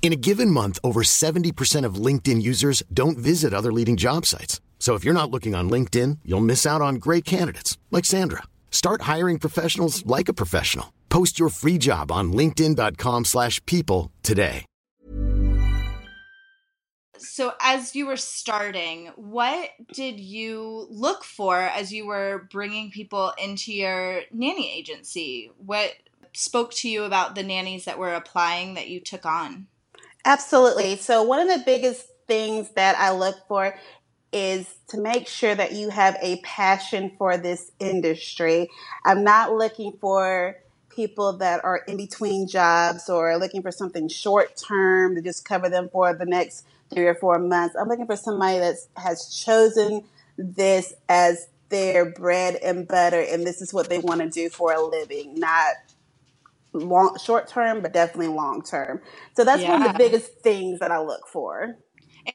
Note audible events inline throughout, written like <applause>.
In a given month, over 70% of LinkedIn users don't visit other leading job sites. So if you're not looking on LinkedIn, you'll miss out on great candidates like Sandra. Start hiring professionals like a professional. Post your free job on linkedin.com/people today. So, as you were starting, what did you look for as you were bringing people into your nanny agency? What spoke to you about the nannies that were applying that you took on? Absolutely. So, one of the biggest things that I look for is to make sure that you have a passion for this industry. I'm not looking for people that are in between jobs or looking for something short term to just cover them for the next three or four months. I'm looking for somebody that has chosen this as their bread and butter and this is what they want to do for a living, not long short term, but definitely long term. So that's one of the biggest things that I look for.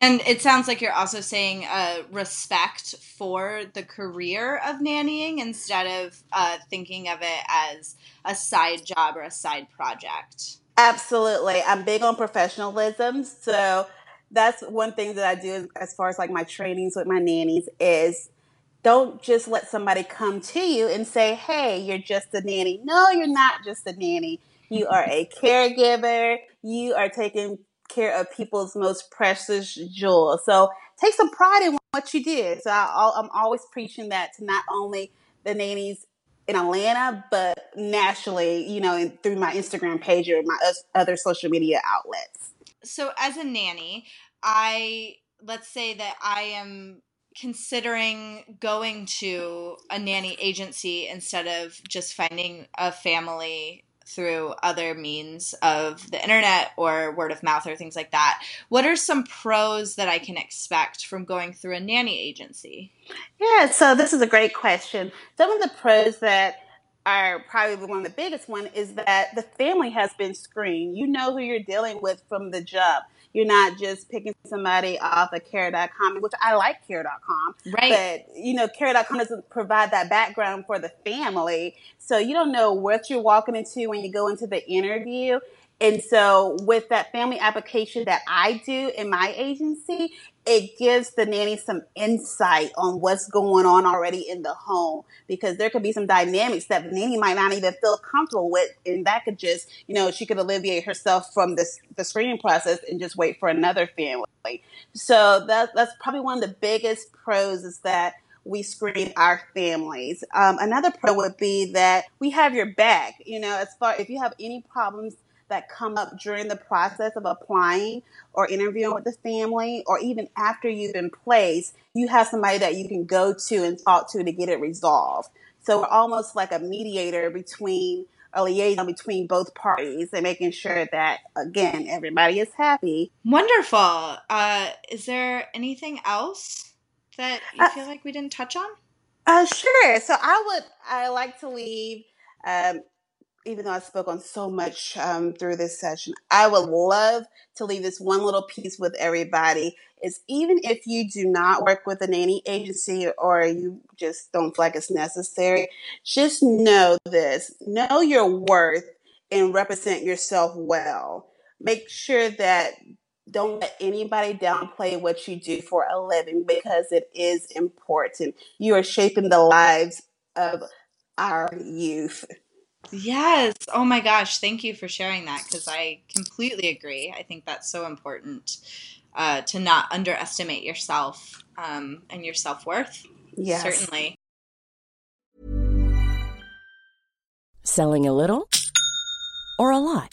And it sounds like you're also saying uh, respect for the career of nannying instead of uh, thinking of it as a side job or a side project. Absolutely. I'm big on professionalism. So that's one thing that I do as far as like my trainings with my nannies is don't just let somebody come to you and say, hey, you're just a nanny. No, you're not just a nanny. You <laughs> are a caregiver. You are taking care of people's most precious jewel. So take some pride in what you did. So I, I'm always preaching that to not only the nannies in Atlanta, but nationally, you know, through my Instagram page or my other social media outlets. So, as a nanny, I let's say that I am considering going to a nanny agency instead of just finding a family through other means of the internet or word of mouth or things like that. What are some pros that I can expect from going through a nanny agency? Yeah, so this is a great question. Some of the pros that are probably one of the biggest one is that the family has been screened. You know who you're dealing with from the jump. You're not just picking somebody off of care.com, which I like care.com. Right. But, you know, care.com doesn't provide that background for the family. So you don't know what you're walking into when you go into the interview. And so with that family application that I do in my agency, it gives the nanny some insight on what's going on already in the home because there could be some dynamics that the nanny might not even feel comfortable with and that could just you know she could alleviate herself from this the screening process and just wait for another family. So that, that's probably one of the biggest pros is that we screen our families. Um, another pro would be that we have your back you know as far if you have any problems that come up during the process of applying or interviewing with the family, or even after you've been placed, you have somebody that you can go to and talk to to get it resolved. So we're almost like a mediator between a liaison between both parties and making sure that again everybody is happy. Wonderful. Uh, is there anything else that you Uh, feel like we didn't touch on? Uh, sure. So I would I like to leave. Um, even though I spoke on so much um, through this session, I would love to leave this one little piece with everybody. Is even if you do not work with a nanny agency or you just don't feel like it's necessary, just know this: know your worth and represent yourself well. Make sure that don't let anybody downplay what you do for a living because it is important. You are shaping the lives of our youth. Yes. Oh my gosh. Thank you for sharing that because I completely agree. I think that's so important uh, to not underestimate yourself um, and your self worth. Yes. Certainly. Selling a little or a lot?